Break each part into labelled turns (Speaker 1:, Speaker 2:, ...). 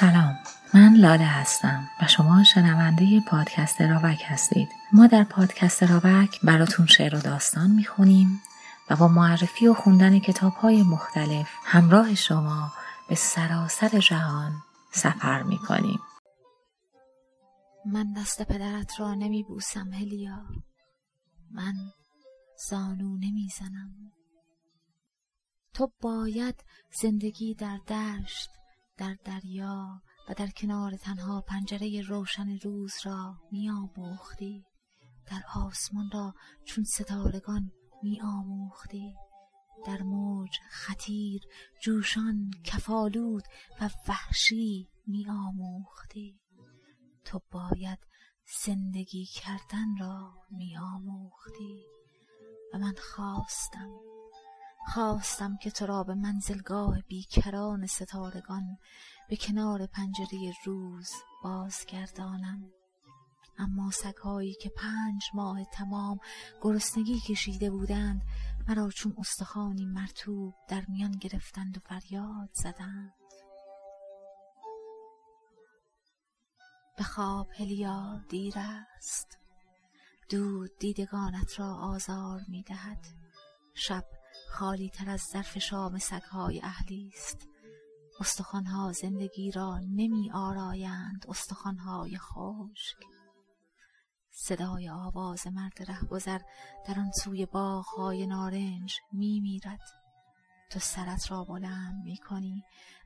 Speaker 1: سلام. من لاله هستم و شما شنونده پادکست راوک هستید. ما در پادکست راوک براتون شعر و داستان می‌خونیم و با معرفی و خوندن کتاب های مختلف همراه شما به سراسر جهان سفر می‌کنیم.
Speaker 2: من دست پدرت را نمی بوسم هلیا. من زانو نمی زنم تو باید زندگی در دشت در دریا و در کنار تنها پنجره روشن روز را می آموختی در آسمان را چون ستارگان می آموختی در موج خطیر جوشان کفالود و وحشی می آموختی تو باید زندگی کردن را می آموختی و من خواستم خواستم که تو را به منزلگاه بیکران ستارگان به کنار پنجره روز بازگردانم. اما سگهایی که پنج ماه تمام گرسنگی کشیده بودند مرا چون استخوانی مرتوب در میان گرفتند و فریاد زدند. به خواب هلیا دیر است. دود دیدگانت را آزار می دهد شب خالی تر از ظرف شام سگهای اهلی است استخوانها زندگی را نمی آرایند استخوانهای خشک. صدای آواز مرد رهگذر در آن سوی باغهای نارنج می میرد. تو سرت را بلند می کنی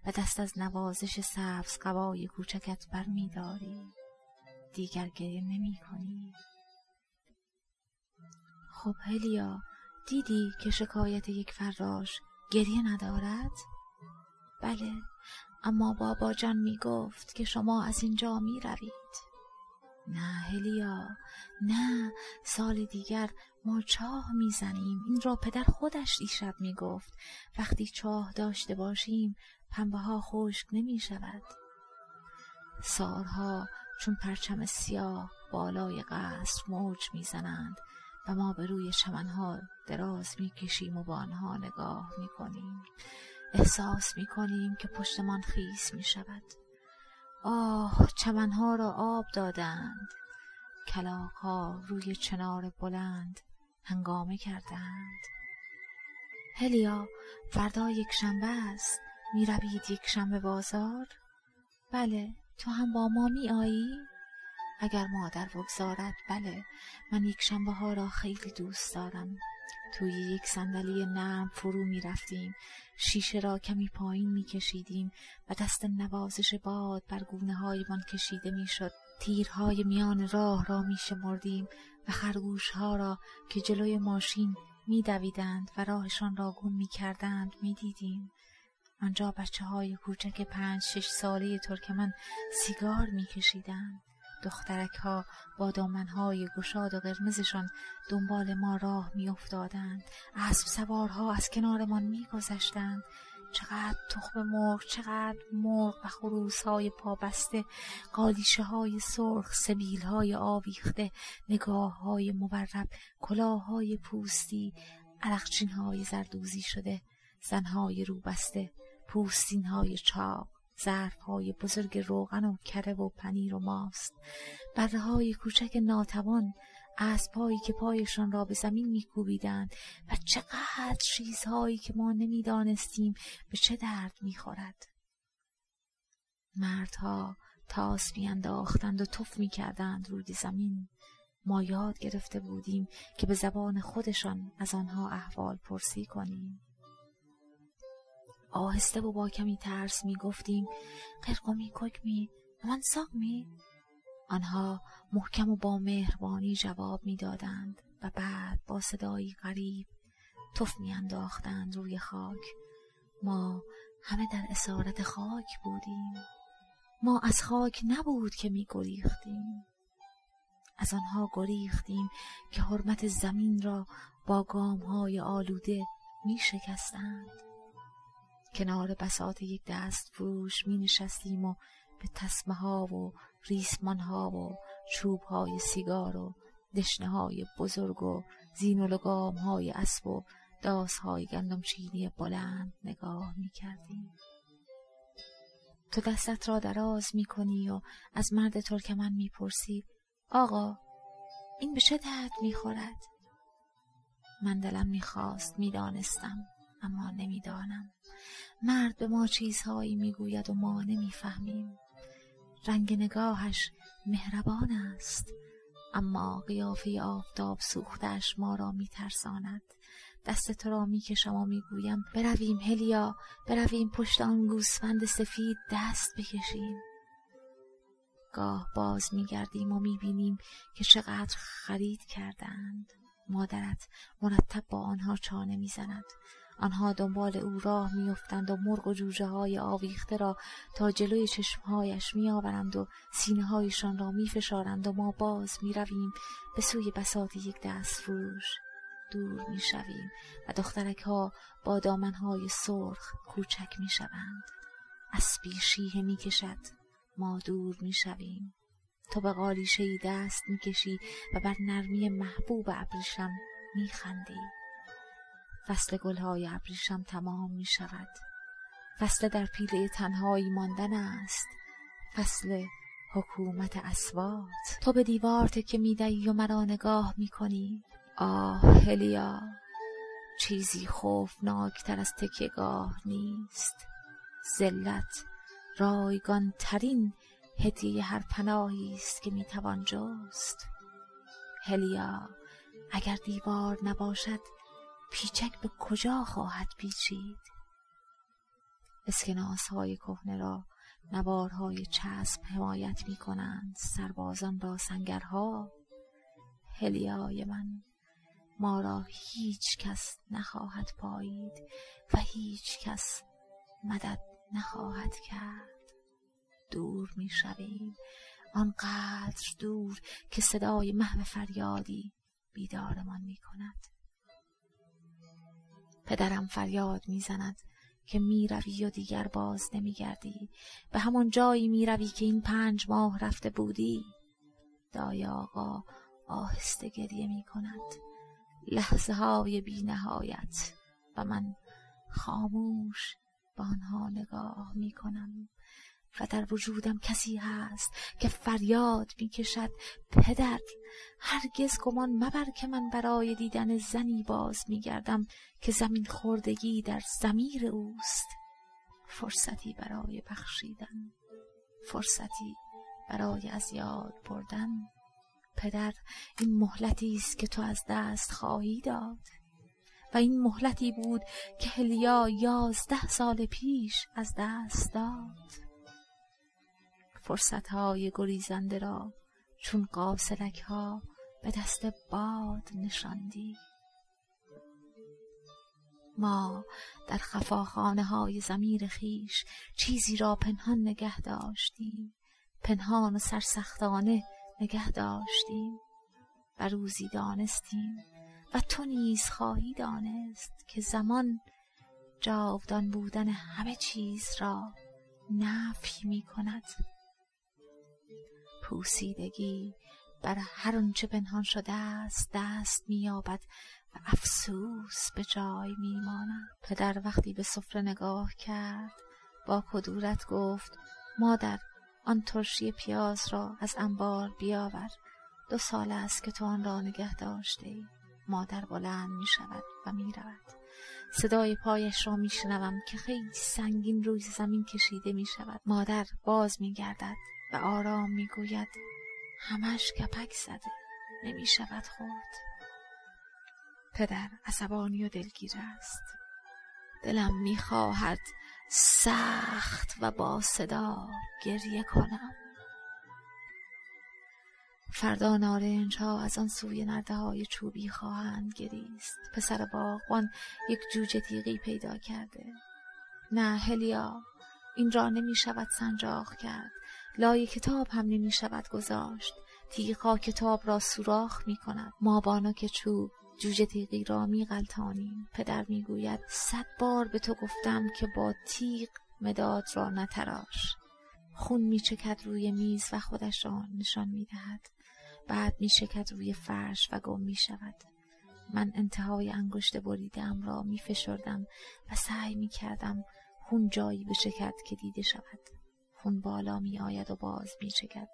Speaker 2: و دست از نوازش سبز قبای کوچکت بر می داری. دیگر گریه نمی کنی. خب هلیا دیدی که شکایت یک فراش گریه ندارد؟ بله اما بابا جان می گفت که شما از اینجا می روید. نه هلیا نه سال دیگر ما چاه می‌زنیم این را پدر خودش دیشب می گفت. وقتی چاه داشته باشیم پنبه ها خشک نمی شود. سارها چون پرچم سیاه بالای قصر موج می‌زنند و ما به روی چمنها دراز می‌کشیم و با آنها نگاه می‌کنیم. احساس می‌کنیم که پشتمان خیس می‌شود. آه چمنها را آب دادند. کلاقها روی چنار بلند هنگامه کردند. هلیا فردا یک شنبه است. می روید یک شنبه بازار؟ بله تو هم با ما می آیی؟ اگر مادر بگذارد بله من یک شنبه ها را خیلی دوست دارم توی یک صندلی نرم فرو می رفتیم شیشه را کمی پایین می کشیدیم و دست نوازش باد بر گونه من کشیده می شد تیرهای میان راه را می شمردیم و خرگوش ها را که جلوی ماشین می دویدند و راهشان را گم می کردند می دیدیم. آنجا بچه های کوچک پنج شش ساله ترکمن سیگار می کشیدند. دخترک ها با دامنهای گشاد و قرمزشان دنبال ما راه میافتادند. اسب سوارها از کنارمان میگذشتند. چقدر تخم مرغ چقدر مرغ و خروس های پابسته قالیشه های سرخ سبیل های آویخته نگاه های مورب کلاه های پوستی علقچین های زردوزی شده زنهای روبسته پوستین های چاق. ظرف های بزرگ روغن و کره و پنیر و ماست. بره های کوچک ناتوان اسبهایی که پایشان را به زمین میکوبیدند و چقدر چیزهایی که ما نمی‌دانستیم به چه درد می‌خورد. مردها تاس میانداختند و تف می‌کردند روی زمین. ما یاد گرفته بودیم که به زبان خودشان از آنها احوال پرسی کنیم. آهسته و با کمی ترس می گفتیم قرقمی ککمی من می آنها محکم و با مهربانی جواب می‌دادند و بعد با صدایی غریب تف میانداختند روی خاک. ما همه در اسارت خاک بودیم. ما از خاک نبود که می گریختیم از آنها گریختیم که حرمت زمین را با گام های آلوده می شکستند کنار بساط یک دست فروش می نشستیم و به تسمه ها و ریسمان ها و چوب های سیگار و دشنه های بزرگ و زین و لگام های اسب و داس های گندم چینی بلند نگاه می کردیم. تو دستت را دراز می کنی و از مرد ترکمن می پرسی آقا این به چه درد می خورد؟ من دلم می خواست می دانستم اما نمی‌دانم مرد به ما چیزهایی می‌گوید و ما نمی‌فهمیم. رنگ نگاهش مهربان است اما قیافه آفتاب سوختش ما را میترساند. دست تو را می‌کشم و می‌گویم برویم هلیا برویم پشت آن گوسفند سفید دست بکشیم. گاه باز میگردیم و می‌بینیم که چقدر خرید کردند مادرت مرتب با آنها چانه می‌زند. آنها دنبال او راه میافتند و مرغ و جوجه های آویخته را تا جلوی چشمهایش میآورند و سینه هایشان را میفشارند و ما باز می‌رویم به سوی بساط یک دست فروش دور می‌شویم و دخترک ها با دامن های سرخ کوچک می‌شوند. اسبی شیه می‌کشد. ما دور می‌شویم. تو به قالیشه دست می‌کشی و بر نرمی محبوب ابریشم میخندی. فصل گلهای ابریشم تمام می شود فصل در پیله تنهایی ماندن است. فصل حکومت اسوات تو به دیوار تکه می‌دهی و مرا نگاه می‌کنی. آه هلیا چیزی خوفناکتر از تکیگاه نیست. ذلت رایگان ترین هدیه هر پناهی است که می‌توان جست. هلیا اگر دیوار نباشد پیچک به کجا خواهد پیچید؟ اسکناس های کهنه را نوارهای چسب حمایت می کنند سربازان را سنگرها. هلیای من ما را هیچ کس نخواهد پایید و هیچ کس مدد نخواهد کرد. دور می شویم آنقدر دور که صدای محو فریادی بیدارمان می کند پدرم فریاد می‌زند که می‌روی و دیگر باز نمیگردی. به همان جایی می‌روی که این پنج ماه رفته بودی. دای آقا آهسته گریه می کند لحظه های بی نهایت و من خاموش به آنها نگاه می کنم و در وجودم کسی هست که فریاد می‌کشد پدر هرگز گمان مبر که من برای دیدن زنی باز میگردم که زمین خوردگی در زمیر اوست. فرصتی برای بخشیدن فرصتی برای از یاد بردن. پدر این مهلتی است که تو از دست خواهی داد. و این مهلتی بود که هلیا یازده سال پیش از دست داد. های گریزنده را چون قاصرک ها به دست باد نشاندی. ما در خفاخانه های زمیر خیش چیزی را پنهان نگه داشتیم. پنهان و سرسختانه نگه داشتیم. و روزی دانستیم و تو نیز خواهی دانست که زمان جاودان بودن همه چیز را نفی می کند پوسیدگی بر هر آنچه پنهان شده است دست مییابد و افسوس به جای میماند. پدر وقتی به سفره نگاه کرد با کدورت گفت مادر آن ترشی پیاز را از انبار بیاور. دو سال است که تو آن را نگه داشته ای. مادر بلند می شود و می رود صدای پایش را می که خیلی سنگین روی زمین کشیده می شود مادر باز می گردد و آرام می‌گوید همش کپک زده نمی شود خورد. پدر عصبانی و دلگیر است. دلم می‌خواهد سخت و با صدا گریه کنم. فردا نارنج ها از آن سوی نرده های چوبی خواهند گریست. پسر باغبان یک جوجه تیغی پیدا کرده. نه هلیا این را نمی شود سنجاق کرد. لای کتاب هم نمی شود گذاشت تیغها کتاب را سوراخ می کند ما که چوب جوجه تیغی را می غلطانیم پدر می گوید صد بار به تو گفتم که با تیغ مداد را نتراش. خون می چکد روی میز و خودش را نشان می دهد بعد می شکد روی فرش و گم می شود من انتهای انگشت بریدم را می فشردم و سعی می کردم خون جایی بشکد که دیده شود. خون بالا می آید و باز می چکد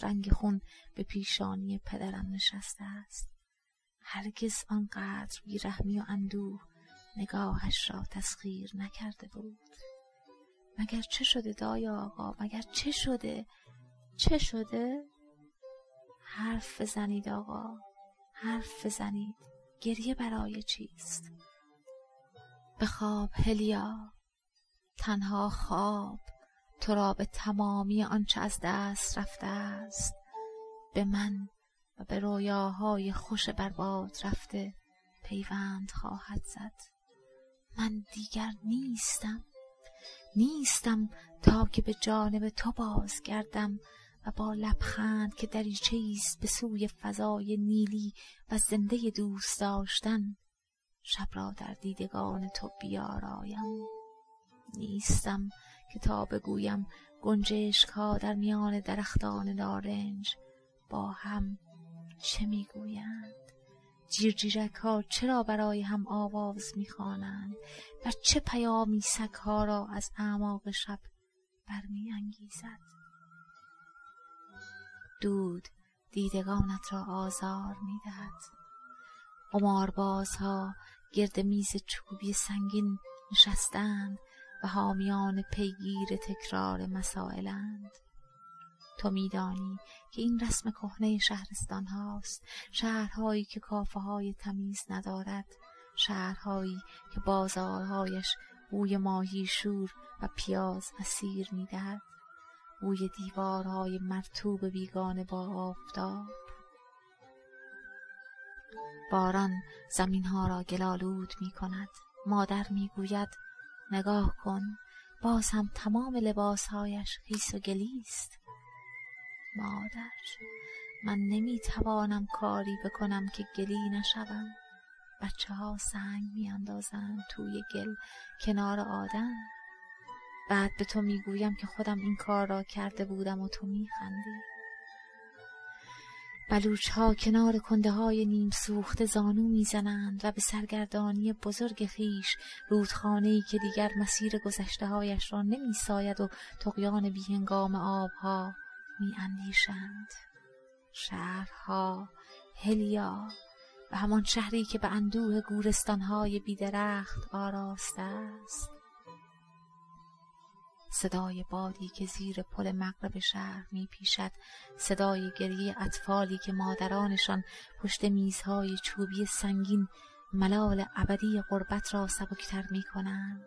Speaker 2: رنگ خون به پیشانی پدرم نشسته است. هرگز آنقدر بیرحمی و اندوه نگاهش را تسخیر نکرده بود. مگر چه شده دایا آقا؟ مگر چه شده؟ چه شده؟ حرف بزنید آقا. حرف بزنید. گریه برای چیست؟ به خواب هلیا. تنها خواب. تو را به تمامی آنچه از دست رفته است. به من و به رویاهای خوش برباد رفته پیوند خواهد زد. من دیگر نیستم. نیستم تا که به جانب تو بازگردم و با لبخند که دریچه است به سوی فضای نیلی و زنده دوست داشتن شب را در دیدگان تو بیارایم. نیستم. که تا بگویم گنجشک ها در میان درختان نارنج. با هم چه می‌گویند؟ جیرجیرک ها چرا برای هم آواز می‌خوانند؟ و چه پیامی سگ ها را از اعماق شب برمیانگیزد؟ دود دیدگانت را آزار می‌دهد. قماربازها گرد میز چوبی سنگین نشستند. و حامیان پیگیر تکرار مسائلند. تو میدانی که این رسم کهنه شهرستان هاست. شهرهایی که کافه های تمیز ندارد. شهرهایی که بازارهایش بوی ماهی شور و پیاز اسیر می‌دهد. بوی دیوارهای مرتوب بیگانه با آفتاب. باران زمینها را گلالود می کند مادر می گوید نگاه کن باز هم تمام لباسهایش خیس و گلیست. مادر من نمی توانم کاری بکنم که گلی نشوم. بچه ها سنگ می اندازند توی گل کنار آدم. بعد به تو می‌گویم که خودم این کار را کرده بودم و تو میخندی. بلوچ ها کنار کنده های نیم سوخته زانو می‌زنند و به سرگردانی بزرگ خیش رودخانه ای که دیگر مسیر گذشته هایش را نمیساید و تقیان بیهنگام آبها می اندیشند شهرها هلیا و همان شهری که به اندوه گورستانهای بیدرخت آراسته است. صدای بادی که زیر پل مغرب شهر می پیشد صدای گریه اطفالی که مادرانشان پشت میزهای چوبی سنگین ملال ابدی غربت را سبکتر می کنند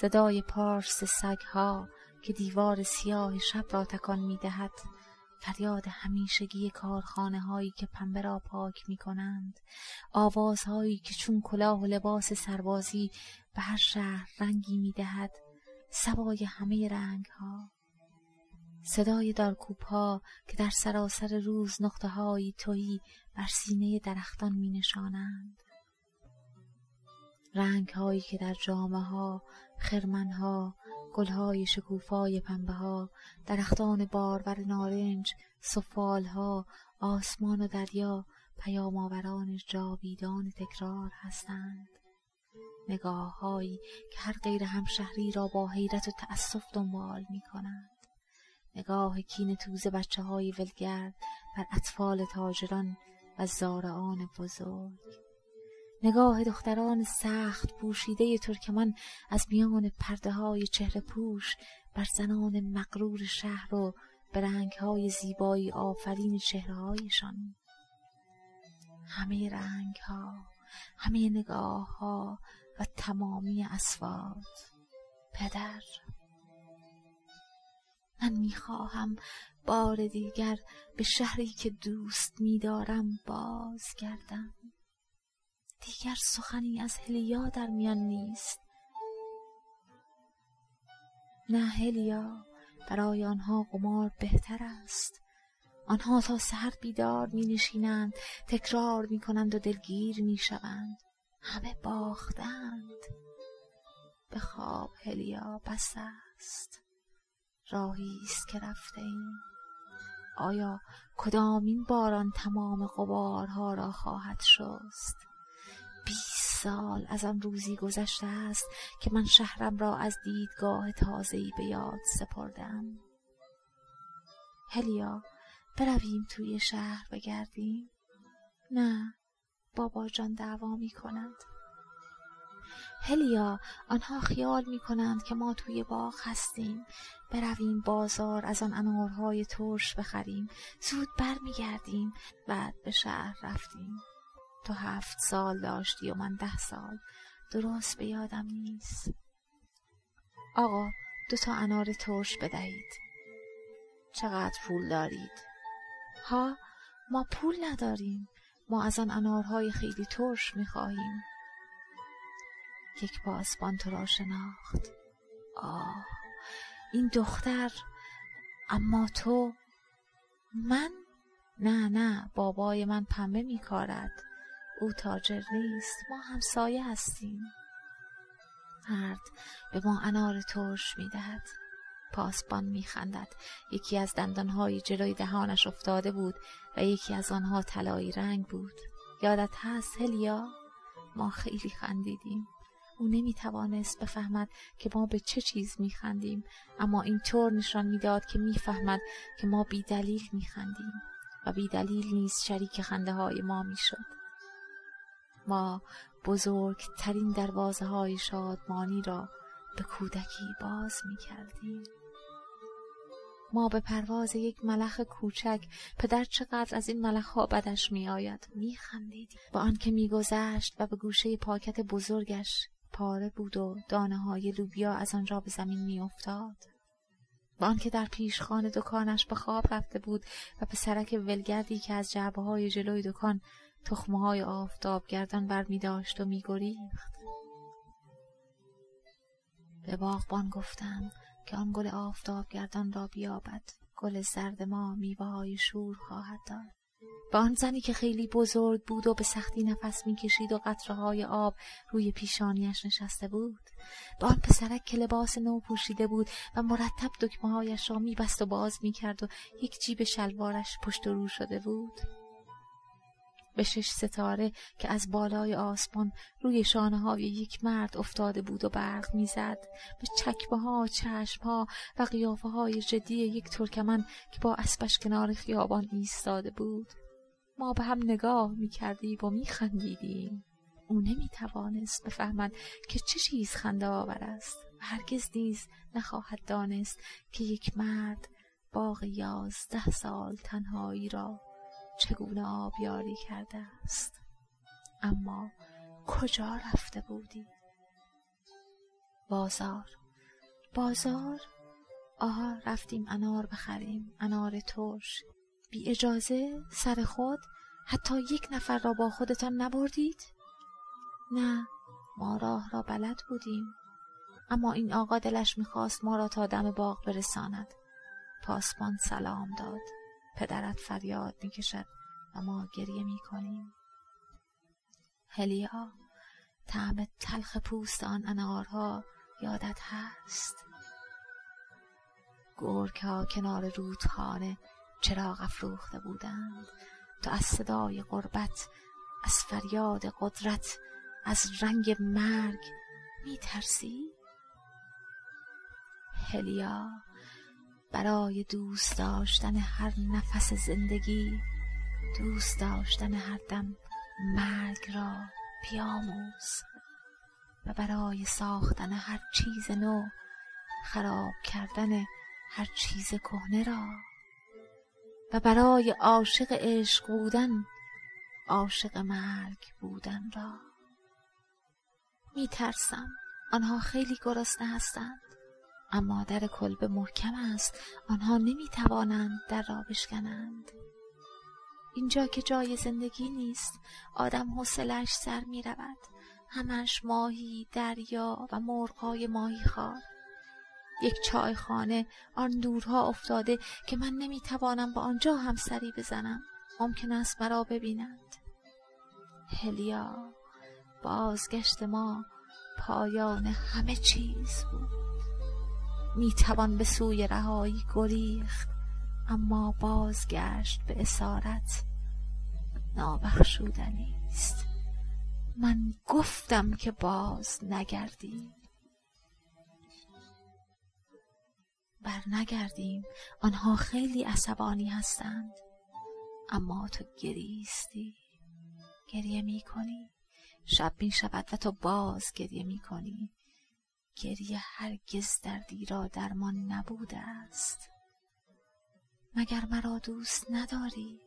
Speaker 2: صدای پارس سگها که دیوار سیاه شب را تکان می دهد فریاد همیشگی کارخانه هایی که پنبه را پاک می کنند آوازهایی که چون کلاه و لباس سربازی به هر شهر رنگی می دهد سوای همه رنگ ها صدای دارکوب ها که در سراسر روز نقطه های تویی بر سینه درختان می نشانند رنگ هایی که در جامه ها خرمن ها گل های شکوفای پنبه ها درختان بارور نارنج سفال ها آسمان و دریا پیام آوران جاویدان تکرار هستند. نگاههایی که هر غیر همشهری را با حیرت و تأسف دنبال می کنند. نگاه کین توز بچه های ولگرد بر اطفال تاجران و زارعان بزرگ نگاه دختران سخت پوشیده ترکمان از میان پرده های چهره پوش بر زنان مغرور شهر و به رنگ های زیبایی آفرین چهره هایشان همه رنگ ها همه نگاه ها و تمامی اسواد پدر من می‌خواهم بار دیگر به شهری که دوست میدارم بازگردم. دیگر سخنی از هلیا در میان نیست. نه هلیا برای آنها قمار بهتر است. آنها تا سحر بیدار می نشینند تکرار می کنند و دلگیر می شوند. همه باختند. به خواب هلیا بس است. راهی است که رفته ایم آیا کدامین باران تمام غبارها را خواهد شست؟ بیست سال از آن روزی گذشته است که من شهرم را از دیدگاه تازه‌ای به یاد سپردم. هلیا برویم توی شهر بگردیم. نه. بابا جان دعوا می کند هلیا آنها خیال می کنند که ما توی باغ هستیم. برویم بازار از آن انارهای ترش بخریم. زود برمیگردیم بعد به شهر رفتیم. تو هفت سال داشتی و من ده سال. درست به یادم نیست. آقا دو تا انار ترش بدهید. چقدر پول دارید؟ ها ما پول نداریم. ما از آن انارهای خیلی ترش می‌خواهیم. یک پاسبان تو را شناخت. آه این دختر اما تو من؟ نه نه بابای من پنبه میکارد. او تاجر نیست ما همسایه هستیم. مرد به ما انار ترش می‌دهد. پاسبان میخندد. یکی از دندانهای جلوی دهانش افتاده بود و یکی از آنها طلایی رنگ بود. یادت هست هلیا؟ ما خیلی خندیدیم. او نمی‌توانست بفهمد که ما به چه چیز میخندیم اما اینطور نشان می‌داد که می‌فهمد که ما بیدلیل میخندیم و بیدلیل نیز شریک خنده های ما می‌شد. ما بزرگترین دروازه های شادمانی را به کودکی باز می کردیم. ما به پرواز یک ملخ کوچک پدر چقدر از این ملخ ها بدش می خندیدیم. با آنکه می گذشت و به گوشه پاکت بزرگش پاره بود و دانه های لوبیا از آنجا به زمین می افتاد. با آنکه در پیشخان دکانش به خواب رفته بود و به سرک ولگردی که از جعبه های جلوی دکان تخمه های آفتاب گردن بر می داشت و می گریخت. به باغبان گفتم که آن گل آفتاب گردان را بیابد گل زرد ما میوه های شور خواهد داد. به آن زنی که خیلی بزرگ بود و به سختی نفس می‌کشید و قطره های آب روی پیشانیش نشسته بود. به آن پسرک که لباس نو پوشیده بود و مرتب دکمه هایش را میبست و باز می‌کرد و یک جیب شلوارش پشت و رو شده بود. به شش ستاره که از بالای آسمان روی شانه های یک مرد افتاده بود و برق می‌زد. به چکمه ها چشم ها و قیافه های جدی یک ترکمن که با اسبش کنار خیابان ایستاده بود. ما به هم نگاه می‌کردیم و میخندیدیم او نمی‌توانست بفهمد که چه چیز خنده آور است. و هرگز نیز نخواهد دانست که یک مرد باغ یازده سال تنهایی را چگونه آبیاری کرده است. اما کجا رفته بودی؟ بازار. بازار؟ آها رفتیم انار بخریم. انار ترش. بی اجازه سر خود حتی یک نفر را با خودتان نبردید؟ نه ما راه را بلد بودیم. اما این آقا دلش می‌خواست ما را تا دم باغ برساند. پاسبان سلام داد. پدرت فریاد می‌کشد و ما گریه می‌کنیم. هلیا طعم تلخ پوست آن انارها یادت هست؟ گرگ ها کنار رودخانه چراغ افروخته بودند. تو از صدای غربت از فریاد قدرت از رنگ مرگ میترسی؟ هلیا برای دوست داشتن هر نفس زندگی دوست داشتن هر دم مرگ را بیاموز و برای ساختن هر چیز نو خراب کردن هر چیز کهنه را. و برای عاشق عشق بودن عاشق مرگ بودن را. می ترسم آنها خیلی گرسنه هستند. اما در کلبه محکم است آنها نمی توانند در را بشکنند. اینجا که جای زندگی نیست آدم حوصلش سر می رود همش ماهی دریا و مرغهای ماهی خواه یک چایخانه آن دورها افتاده که من نمی‌توانم با آنجا هم سری بزنم. ممکن است مرا ببینند هلیا بازگشت ما پایان همه چیز بود. می‌توان به سوی رهایی گریخت اما بازگشت به اسارت. نابخشودنی است. من گفتم که باز نگردیم. بر نگردیم. آنها خیلی عصبانی هستند. اما تو گریستی. گریه می کنی شب می شود و تو باز گریه می کنی گریه هرگز دردی را درمان نبوده است. مگر مرا دوست نداری؟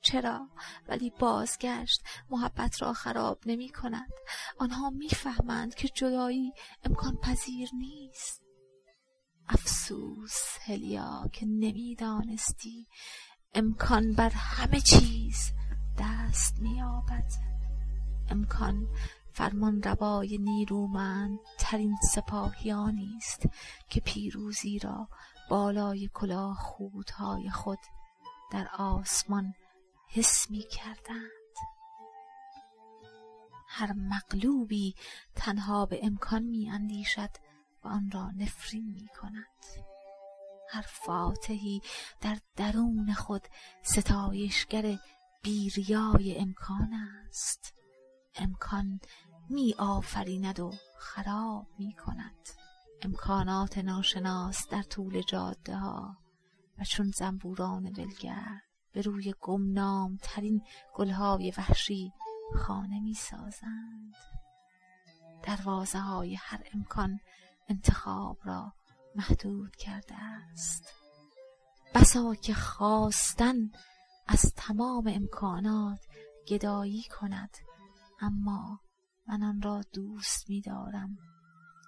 Speaker 2: چرا؟ ولی بازگشت محبت را خراب نمی کند. آنها می‌فهمند که جدایی امکان پذیر نیست. افسوس هلیا که نمی‌دانستی امکان بر همه چیز دست مییابد امکان فرمان روای نیرومند ترین سپاهیانی است که پیروزی را بالای کلاه خودهای خود در آسمان حس می کردند هر مغلوبی تنها به امکان می اندیشد و آن را نفرین می کند هر فاتحی در درون خود ستایشگر بیریای امکان است. امکان می آفریند و خراب می کند امکانات ناشناس در طول جاده ها و چون زنبوران ولگرد به روی گمنام ترین گلهای وحشی خانه می سازند دروازه های هر امکان انتخاب را محدود کرده است. بسا که خواستن از تمام امکانات گدایی کند اما من آن را دوست می دارم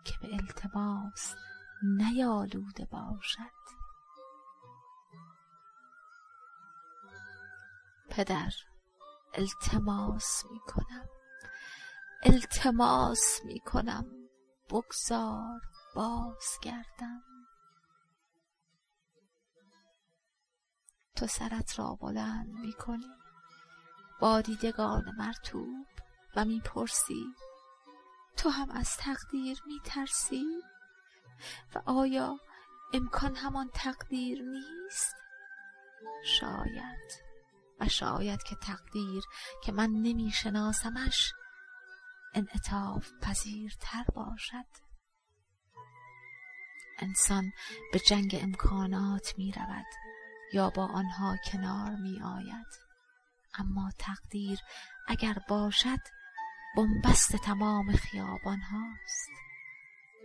Speaker 2: که به التماس نیالوده باشد. پدر التماس می کنم التماس می کنم بگذار بازگردم. تو سرت را بلند می کنی با دیدگان مرتوب و می‌پرسی. تو هم از تقدیر میترسی؟ و آیا امکان همان تقدیر نیست؟ شاید. و شاید که تقدیر که من نمیشناسمش انعطاف پذیرتر باشد. انسان به جنگ امکانات می رود یا با آنها کنار می آید اما تقدیر اگر باشد بنبست تمام خیابان هاست.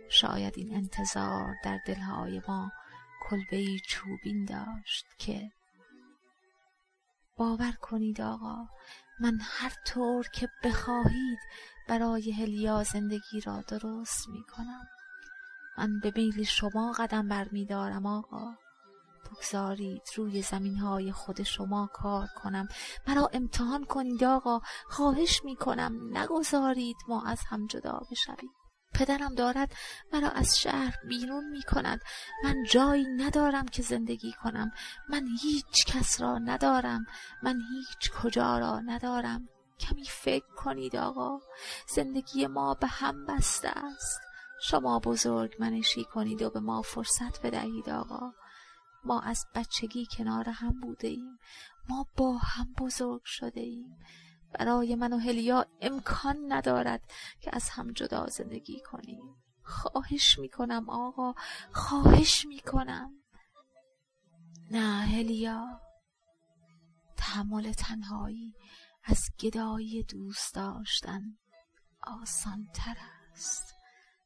Speaker 2: شاید این انتظار در دلهای ما کلبه چوبین داشت که باور کنید آقا من هر طور که بخواهید برای هلیا زندگی را درست می کنم من به میل شما قدم برمیدارم آقا. بگذارید. روی زمین های خود شما کار کنم. مرا امتحان کنید آقا. خواهش می کنم نگذارید ما از هم جدا بشویم. پدرم دارد مرا از شهر بیرون می کند من جایی ندارم که زندگی کنم. من هیچ کس را ندارم. من هیچ کجا را ندارم. کمی فکر کنید آقا. زندگی ما به هم بسته است. شما بزرگ منشی کنید و به ما فرصت بدهید آقا. ما از بچگی کنار هم بوده ایم. ما با هم بزرگ شده ایم. برای من و هلیا امکان ندارد که از هم جدا زندگی کنیم. خواهش می‌کنم آقا خواهش می‌کنم. نه هلیا تحمل تنهایی از گدایی دوست داشتن آسان تر است.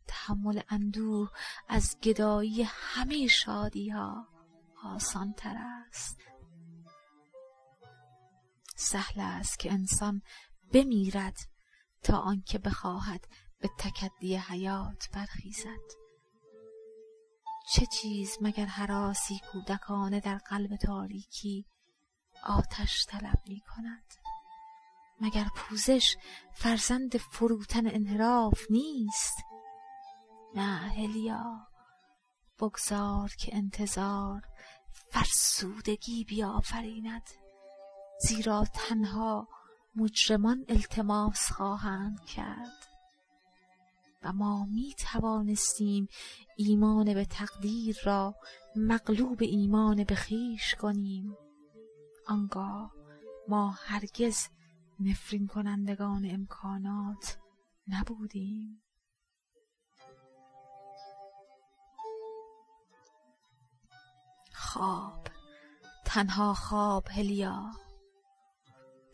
Speaker 2: تحمل اندوه از گدایی همه شادی ها آسان تر است. سهل است که انسان بمیرد تا آنکه بخواهد به تکدی حیات برخیزد. چه چیز مگر حراسی کودکانه در قلب تاریکی آتش طلب می کند مگر پوزش فرزند فروتن انحراف نیست؟ نه هلیا. بگذار که انتظار فرسودگی بیافریند زیرا تنها مجرمان التماس خواهند کرد. و ما می توانستیم ایمان به تقدیر را مغلوب ایمان به خیش کنیم. آنگاه ما هرگز نفرین کنندگان امکانات نبودیم. خواب تنها خواب هلیا.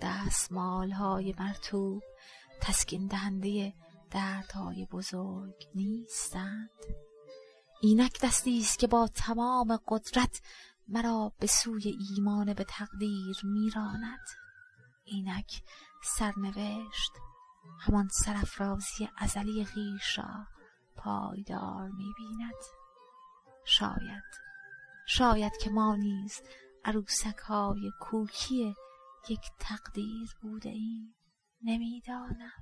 Speaker 2: دستمال های مرتوب تسکین دهنده دردهای بزرگ نیستند. اینک دستی است که با تمام قدرت مرا به سوی ایمان به تقدیر میراند. اینک سرنوشت همان سرافرازی ازلی خویش را پایدار می‌بیند. شاید شاید که ما نیز عروسک های کوکی یک تقدیر بوده ایم. نمی‌دانم.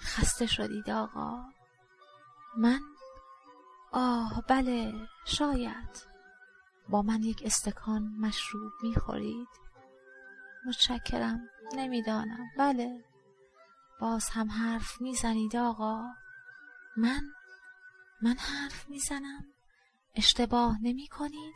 Speaker 2: خسته شدید آقا. من؟ آه بله شاید. با من یک استکان مشروب می‌خورید؟ متشکرم نمی‌دانم. بله. باز هم حرف می‌زنید آقا. من؟ من حرف می‌زنم اشتباه نمی کنید؟